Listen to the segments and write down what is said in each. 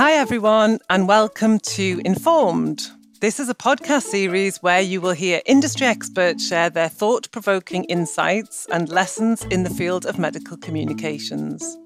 Hi, everyone, and welcome to Informed. This is a podcast series where you will hear industry experts share their thought provoking insights and lessons in the field of medical communications.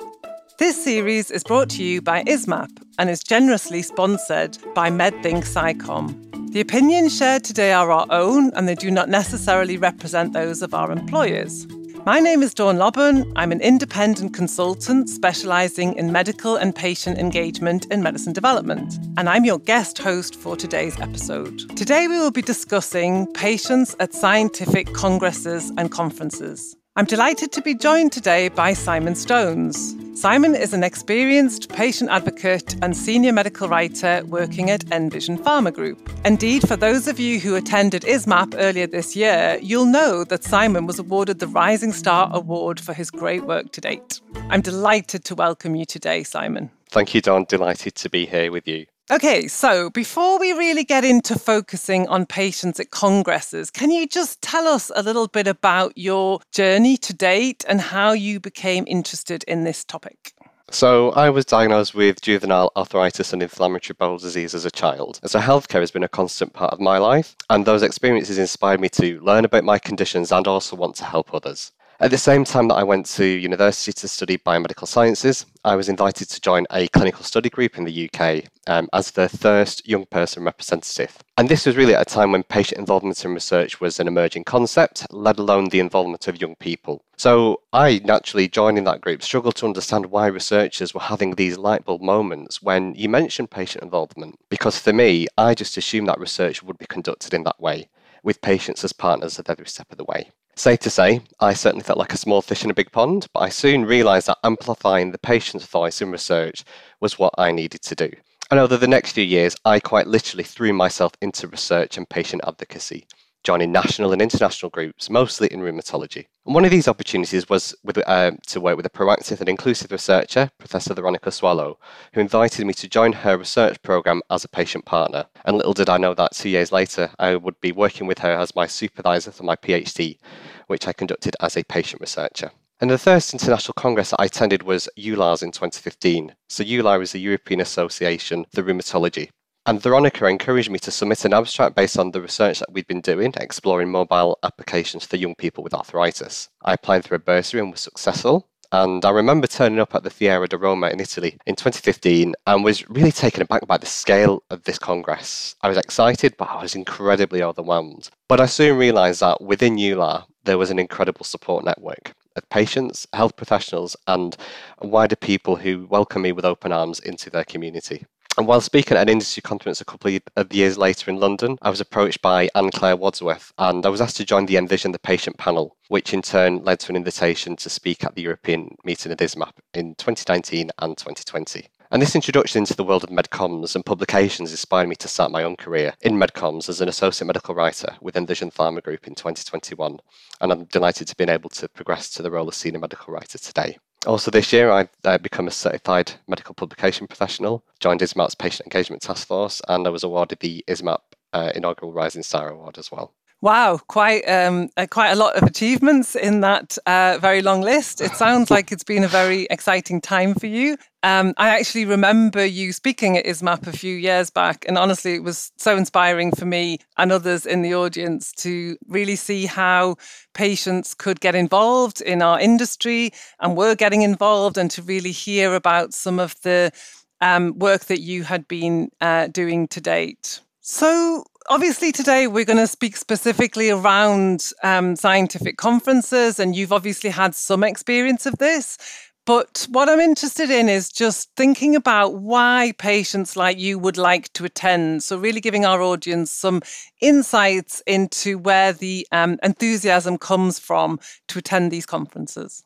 This series is brought to you by ISMPP and is generously sponsored by MedThink SciComm. The opinions shared today are our own and they do not necessarily represent those of our employers. My name is Dawn Lobban. I'm an independent consultant specialising in medical and patient engagement in medicine development, and I'm your guest host for today's episode. Today, we will be discussing patients at scientific congresses and conferences. I'm delighted to be joined today by Simon Stones. Simon is an experienced patient advocate and senior medical writer working at Envision Pharma Group. Indeed, for those of you who attended ISMPP earlier this year, you'll know that Simon was awarded the Rising Star Award for his great work to date. I'm delighted to welcome you today, Simon. Thank you, Dawn. Delighted to be here with you. Okay, so before we really get into focusing on patients at congresses, can you just tell us a little bit about your journey to date and how you became interested in this topic? So, I was diagnosed with juvenile arthritis and inflammatory bowel disease as a child. So, healthcare has been a constant part of my life, and those experiences inspired me to learn about my conditions and also want to help others. At the same time that I went to university to study biomedical sciences, I was invited to join a clinical study group in the UK um, as the first young person representative. And this was really at a time when patient involvement in research was an emerging concept, let alone the involvement of young people. So I naturally, joining that group, struggled to understand why researchers were having these lightbulb moments when you mentioned patient involvement. Because for me, I just assumed that research would be conducted in that way, with patients as partners at every step of the way. Safe to say, I certainly felt like a small fish in a big pond, but I soon realised that amplifying the patient's voice in research was what I needed to do. And over the next few years, I quite literally threw myself into research and patient advocacy, joining national and international groups, mostly in rheumatology. And one of these opportunities was with, uh, to work with a proactive and inclusive researcher, Professor Veronica Swallow, who invited me to join her research programme as a patient partner. And little did I know that two years later, I would be working with her as my supervisor for my PhD, which I conducted as a patient researcher. And the first international congress that I attended was EULARS in 2015. So EULAR is the European Association for Rheumatology. And Veronica encouraged me to submit an abstract based on the research that we'd been doing, exploring mobile applications for young people with arthritis. I applied for a bursary and was successful. And I remember turning up at the Fiera di Roma in Italy in 2015 and was really taken aback by the scale of this Congress. I was excited, but I was incredibly overwhelmed. But I soon realised that within EULAR, there was an incredible support network of patients, health professionals, and wider people who welcome me with open arms into their community. And while speaking at an industry conference a couple of years later in London, I was approached by Anne Claire Wadsworth and I was asked to join the Envision the Patient panel, which in turn led to an invitation to speak at the European meeting of ISMPP in 2019 and 2020. And this introduction into the world of medcoms and publications inspired me to start my own career in medcoms as an associate medical writer with Envision Pharma Group in 2021. And I'm delighted to be able to progress to the role of senior medical writer today. Also, this year, I've uh, become a certified medical publication professional, joined ISMPP's Patient Engagement Task Force, and I was awarded the ISMPP uh, inaugural Rising Star Award as well. Wow, quite um, uh, quite a lot of achievements in that uh, very long list. It sounds like it's been a very exciting time for you. Um, I actually remember you speaking at ISMPP a few years back, and honestly, it was so inspiring for me and others in the audience to really see how patients could get involved in our industry and were getting involved, and to really hear about some of the um, work that you had been uh, doing to date. So, obviously, today we're going to speak specifically around um, scientific conferences, and you've obviously had some experience of this. But what I'm interested in is just thinking about why patients like you would like to attend. So, really giving our audience some insights into where the um, enthusiasm comes from to attend these conferences.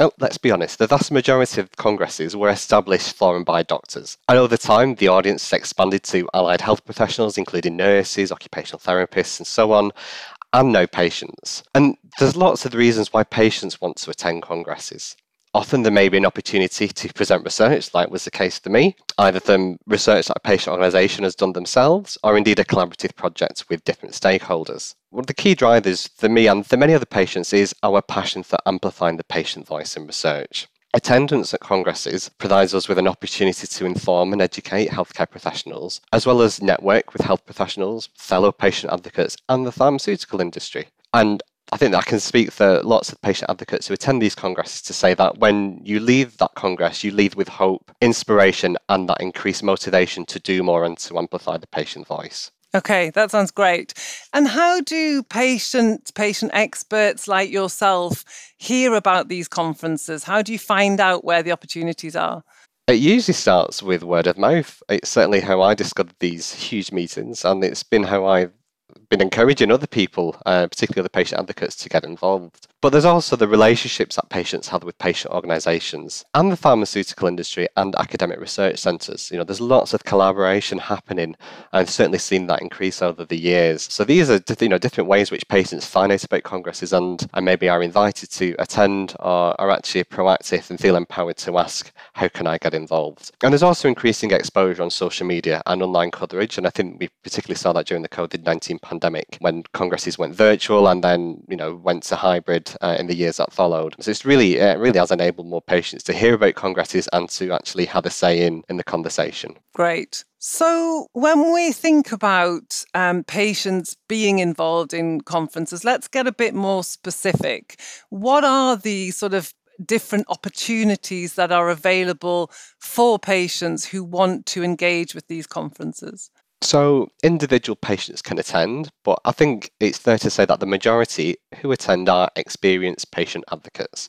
Oh, let's be honest, the vast majority of congresses were established for and by doctors. And over time, the audience expanded to allied health professionals, including nurses, occupational therapists, and so on, and no patients. And there's lots of reasons why patients want to attend congresses. Often there may be an opportunity to present research, like was the case for me, either from research that a patient organisation has done themselves, or indeed a collaborative project with different stakeholders. One of the key drivers for me and for many other patients is our passion for amplifying the patient voice in research. Attendance at congresses provides us with an opportunity to inform and educate healthcare professionals, as well as network with health professionals, fellow patient advocates, and the pharmaceutical industry. And I think I can speak for lots of patient advocates who attend these congresses to say that when you leave that congress, you leave with hope, inspiration, and that increased motivation to do more and to amplify the patient voice. Okay, that sounds great. And how do patient patient experts like yourself hear about these conferences? How do you find out where the opportunities are? It usually starts with word of mouth. It's certainly how I discovered these huge meetings, and it's been how I've been encouraging other people, uh, particularly other patient advocates, to get involved. But there's also the relationships that patients have with patient organisations and the pharmaceutical industry and academic research centres. You know, there's lots of collaboration happening. I've certainly seen that increase over the years. So these are you know different ways which patients find out about congresses and, and maybe are invited to attend or are actually proactive and feel empowered to ask, how can I get involved? And there's also increasing exposure on social media and online coverage. And I think we particularly saw that during the COVID 19 pandemic when congresses went virtual and then you know went to hybrid uh, in the years that followed. So it's really uh, really has enabled more patients to hear about congresses and to actually have a say in in the conversation. Great. So, when we think about um, patients being involved in conferences, let's get a bit more specific. What are the sort of different opportunities that are available for patients who want to engage with these conferences? So, individual patients can attend, but I think it's fair to say that the majority who attend are experienced patient advocates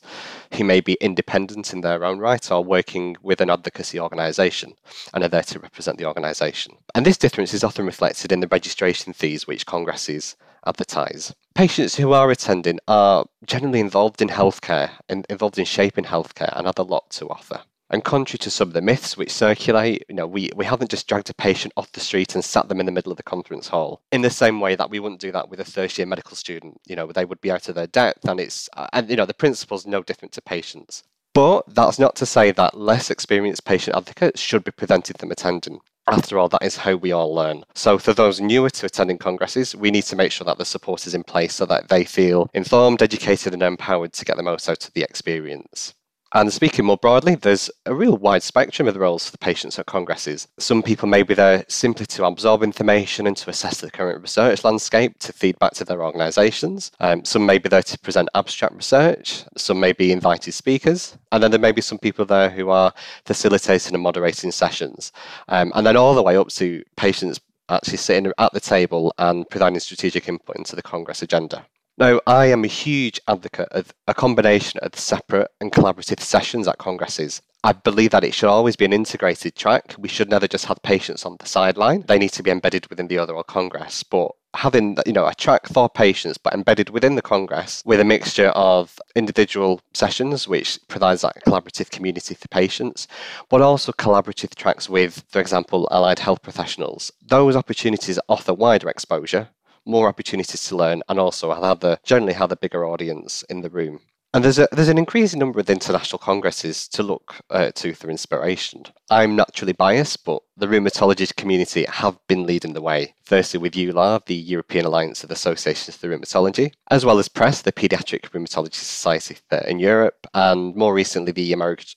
who may be independent in their own right or working with an advocacy organisation and are there to represent the organisation. And this difference is often reflected in the registration fees which congresses advertise. Patients who are attending are generally involved in healthcare, and involved in shaping healthcare, and have a lot to offer. And contrary to some of the myths which circulate, you know, we, we haven't just dragged a patient off the street and sat them in the middle of the conference hall. In the same way that we wouldn't do that with a first year medical student, you know, they would be out of their depth, and it's uh, and you know the principle's no different to patients. But that's not to say that less experienced patient advocates should be prevented from attending. After all, that is how we all learn. So, for those newer to attending congresses, we need to make sure that the support is in place so that they feel informed, educated, and empowered to get the most out of the experience. And speaking more broadly, there's a real wide spectrum of the roles for the patients at congresses. Some people may be there simply to absorb information and to assess the current research landscape to feed back to their organisations. Um, some may be there to present abstract research. Some may be invited speakers. And then there may be some people there who are facilitating and moderating sessions. Um, and then all the way up to patients actually sitting at the table and providing strategic input into the Congress agenda. Now, I am a huge advocate of a combination of separate and collaborative sessions at congresses. I believe that it should always be an integrated track. We should never just have patients on the sideline. They need to be embedded within the overall congress. But having you know a track for patients but embedded within the congress with a mixture of individual sessions which provides that collaborative community for patients but also collaborative tracks with for example allied health professionals those opportunities offer wider exposure more opportunities to learn, and also have the generally have a bigger audience in the room. And there's a there's an increasing number of international congresses to look uh, to for inspiration. I'm naturally biased, but the rheumatology community have been leading the way. Firstly, with EULAR, the European Alliance of Associations for Rheumatology, as well as PReS, the Pediatric Rheumatology Society in Europe, and more recently, the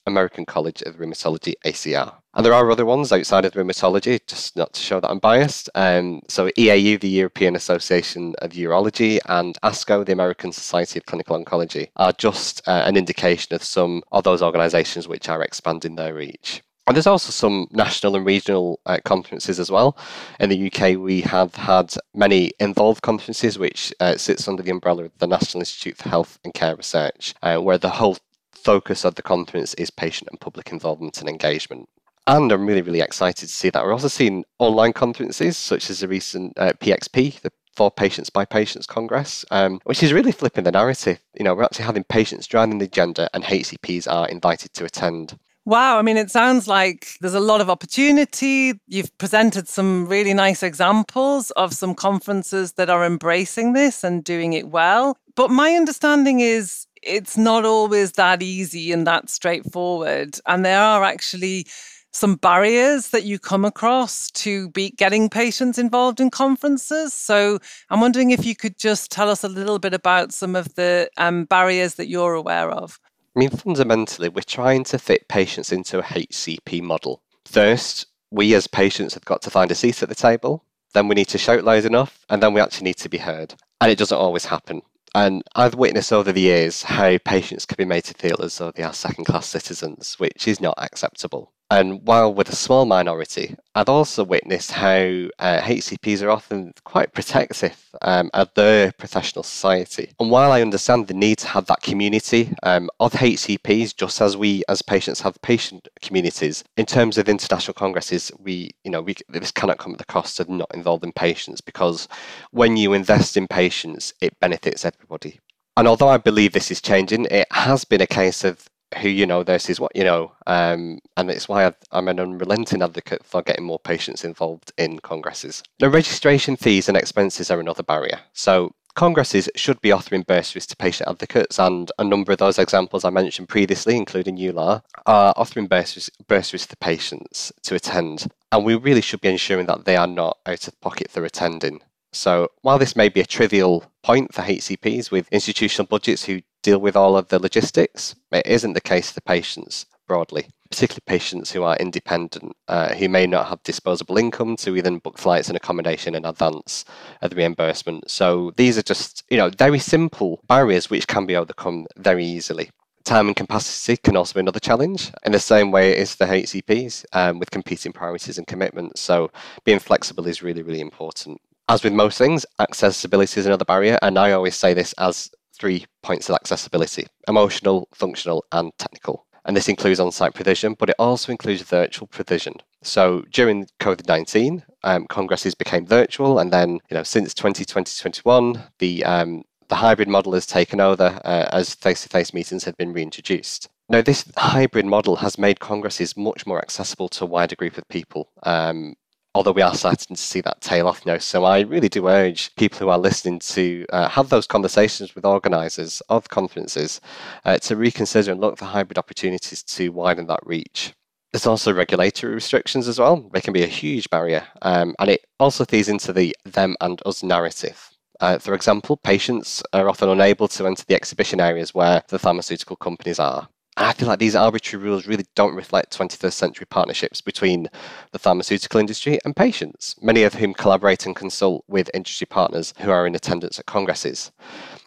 American College of Rheumatology, ACR. And there are other ones outside of rheumatology, just not to show that I'm biased. Um, so EAU, the European Association of Urology, and ASCO, the American Society of Clinical Oncology, are just uh, an indication of some of those organisations which are expanding their reach. And there's also some national and regional uh, conferences as well. In the UK, we have had many involved conferences, which uh, sits under the umbrella of the National Institute for Health and Care Research, uh, where the whole focus of the conference is patient and public involvement and engagement. And I'm really, really excited to see that. We're also seeing online conferences, such as the recent uh, PXP, the for Patients by Patients Congress, um, which is really flipping the narrative. You know, we're actually having patients driving the agenda and HCPs are invited to attend. Wow. I mean, it sounds like there's a lot of opportunity. You've presented some really nice examples of some conferences that are embracing this and doing it well. But my understanding is it's not always that easy and that straightforward. And there are actually some barriers that you come across to be getting patients involved in conferences. So I'm wondering if you could just tell us a little bit about some of the um, barriers that you're aware of. I mean, fundamentally, we're trying to fit patients into a HCP model. First, we as patients have got to find a seat at the table, then we need to shout loud enough, and then we actually need to be heard. And it doesn't always happen. And I've witnessed over the years how patients can be made to feel as though they are second class citizens, which is not acceptable. And while with a small minority, I've also witnessed how uh, HCPs are often quite protective um, of their professional society. And while I understand the need to have that community um, of HCPs, just as we as patients have patient communities, in terms of international congresses, we, you know, we, this cannot come at the cost of not involving patients because when you invest in patients, it benefits everybody. And although I believe this is changing, it has been a case of who you know is what you know um, and it's why i am an unrelenting advocate for getting more patients involved in congresses. The registration fees and expenses are another barrier. So congresses should be offering bursaries to patient advocates and a number of those examples i mentioned previously including EULAR are offering bursaries, bursaries to patients to attend. And we really should be ensuring that they are not out of pocket for attending so while this may be a trivial point for HCPs with institutional budgets who deal with all of the logistics. It isn't the case for patients broadly, particularly patients who are independent, uh, who may not have disposable income to even book flights and accommodation in advance of the reimbursement. So these are just, you know, very simple barriers which can be overcome very easily. Time and capacity can also be another challenge in the same way it is for HCPs um, with competing priorities and commitments. So being flexible is really, really important. As with most things, accessibility is another barrier, and I always say this as three points of accessibility emotional, functional, and technical. And this includes on site provision, but it also includes virtual provision. So during COVID 19, um, congresses became virtual. And then, you know, since 2020 the, um, the hybrid model has taken over uh, as face to face meetings have been reintroduced. Now, this hybrid model has made congresses much more accessible to a wider group of people. Um, although we are starting to see that tail off now. So I really do urge people who are listening to uh, have those conversations with organisers of conferences uh, to reconsider and look for hybrid opportunities to widen that reach. There's also regulatory restrictions as well. They can be a huge barrier, um, and it also feeds into the them and us narrative. Uh, for example, patients are often unable to enter the exhibition areas where the pharmaceutical companies are. I feel like these arbitrary rules really don't reflect 21st century partnerships between the pharmaceutical industry and patients, many of whom collaborate and consult with industry partners who are in attendance at congresses.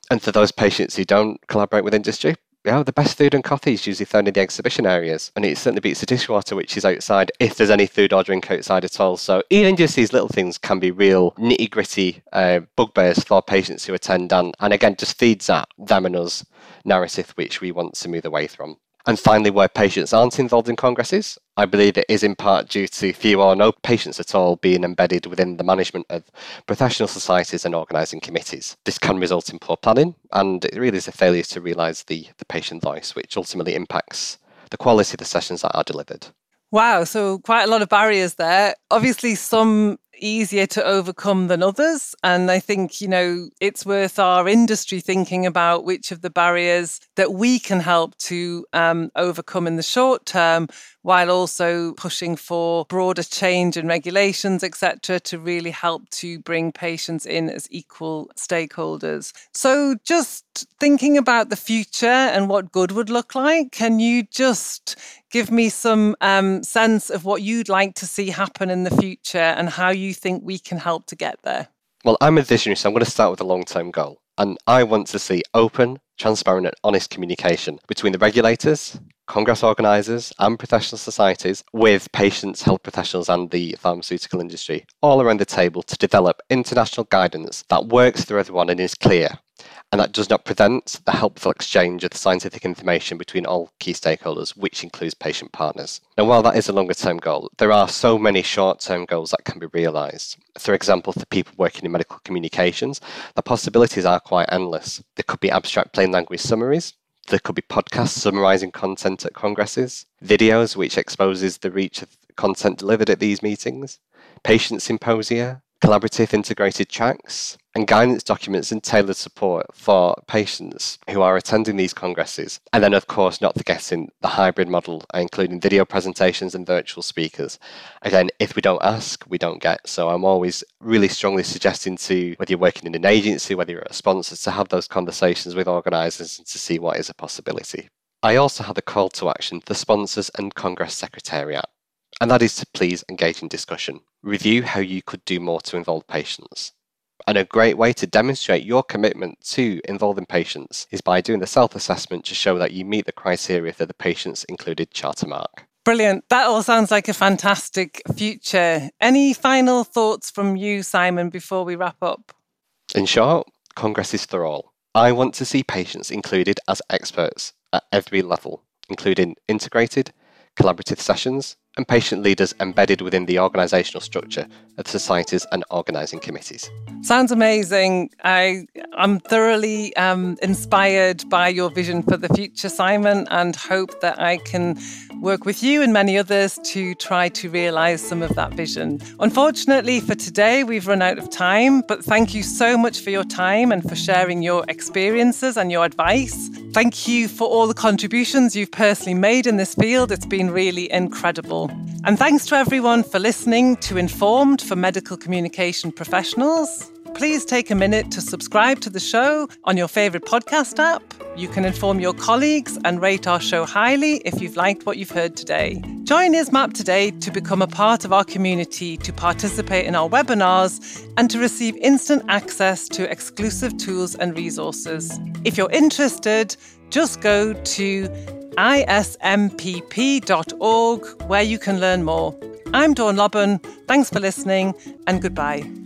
And for those patients who don't collaborate with industry, yeah, the best food and coffee is usually found in the exhibition areas, and it certainly beats the dishwater, which is outside, if there's any food or drink outside at all. So even just these little things can be real nitty gritty uh, bugbears for patients who attend, and, and again, just feeds that them and us narrative which we want to move away from. And finally, where patients aren't involved in congresses, I believe it is in part due to few or no patients at all being embedded within the management of professional societies and organising committees. This can result in poor planning, and it really is a failure to realise the, the patient voice, which ultimately impacts the quality of the sessions that are delivered. Wow, so quite a lot of barriers there. Obviously, some easier to overcome than others. And I think, you know, it's worth our industry thinking about which of the barriers that we can help to um, overcome in the short term while also pushing for broader change in regulations, etc., to really help to bring patients in as equal stakeholders. So, just thinking about the future and what good would look like, can you just give me some um, sense of what you'd like to see happen in the future and how you think we can help to get there? Well, I'm a visionary, so I'm going to start with a long term goal. And I want to see open, transparent, and honest communication between the regulators, Congress organisers, and professional societies with patients, health professionals, and the pharmaceutical industry all around the table to develop international guidance that works for everyone and is clear and that does not prevent the helpful exchange of scientific information between all key stakeholders, which includes patient partners. Now, while that is a longer term goal, there are so many short term goals that can be realised. For example, for people working in medical communications, the possibilities are quite endless. There could be abstract plain language summaries, there could be podcasts summarising content at congresses, videos which exposes the reach of content delivered at these meetings, patient symposia, collaborative integrated tracks, and guidance documents and tailored support for patients who are attending these congresses. And then, of course, not forgetting the hybrid model, including video presentations and virtual speakers. Again, if we don't ask, we don't get. So I'm always really strongly suggesting to whether you're working in an agency, whether you're a sponsor, to have those conversations with organisers and to see what is a possibility. I also had a call to action for sponsors and Congress Secretariat, and that is to please engage in discussion. Review how you could do more to involve patients. And a great way to demonstrate your commitment to involving patients is by doing the self assessment to show that you meet the criteria for the patients included charter mark. Brilliant. That all sounds like a fantastic future. Any final thoughts from you, Simon, before we wrap up? In short, Congress is for all. I want to see patients included as experts at every level, including integrated, collaborative sessions, and patient leaders embedded within the organisational structure of societies and organising committees. Sounds amazing. I am thoroughly um, inspired by your vision for the future, Simon, and hope that I can work with you and many others to try to realise some of that vision. Unfortunately, for today, we've run out of time, but thank you so much for your time and for sharing your experiences and your advice. Thank you for all the contributions you've personally made in this field. It's been really incredible. And thanks to everyone for listening to Informed for Medical Communication Professionals. Please take a minute to subscribe to the show on your favourite podcast app. You can inform your colleagues and rate our show highly if you've liked what you've heard today. Join ISMPP today to become a part of our community, to participate in our webinars, and to receive instant access to exclusive tools and resources. If you're interested, just go to ismpp.org where you can learn more. I'm Dawn Lobban. Thanks for listening and goodbye.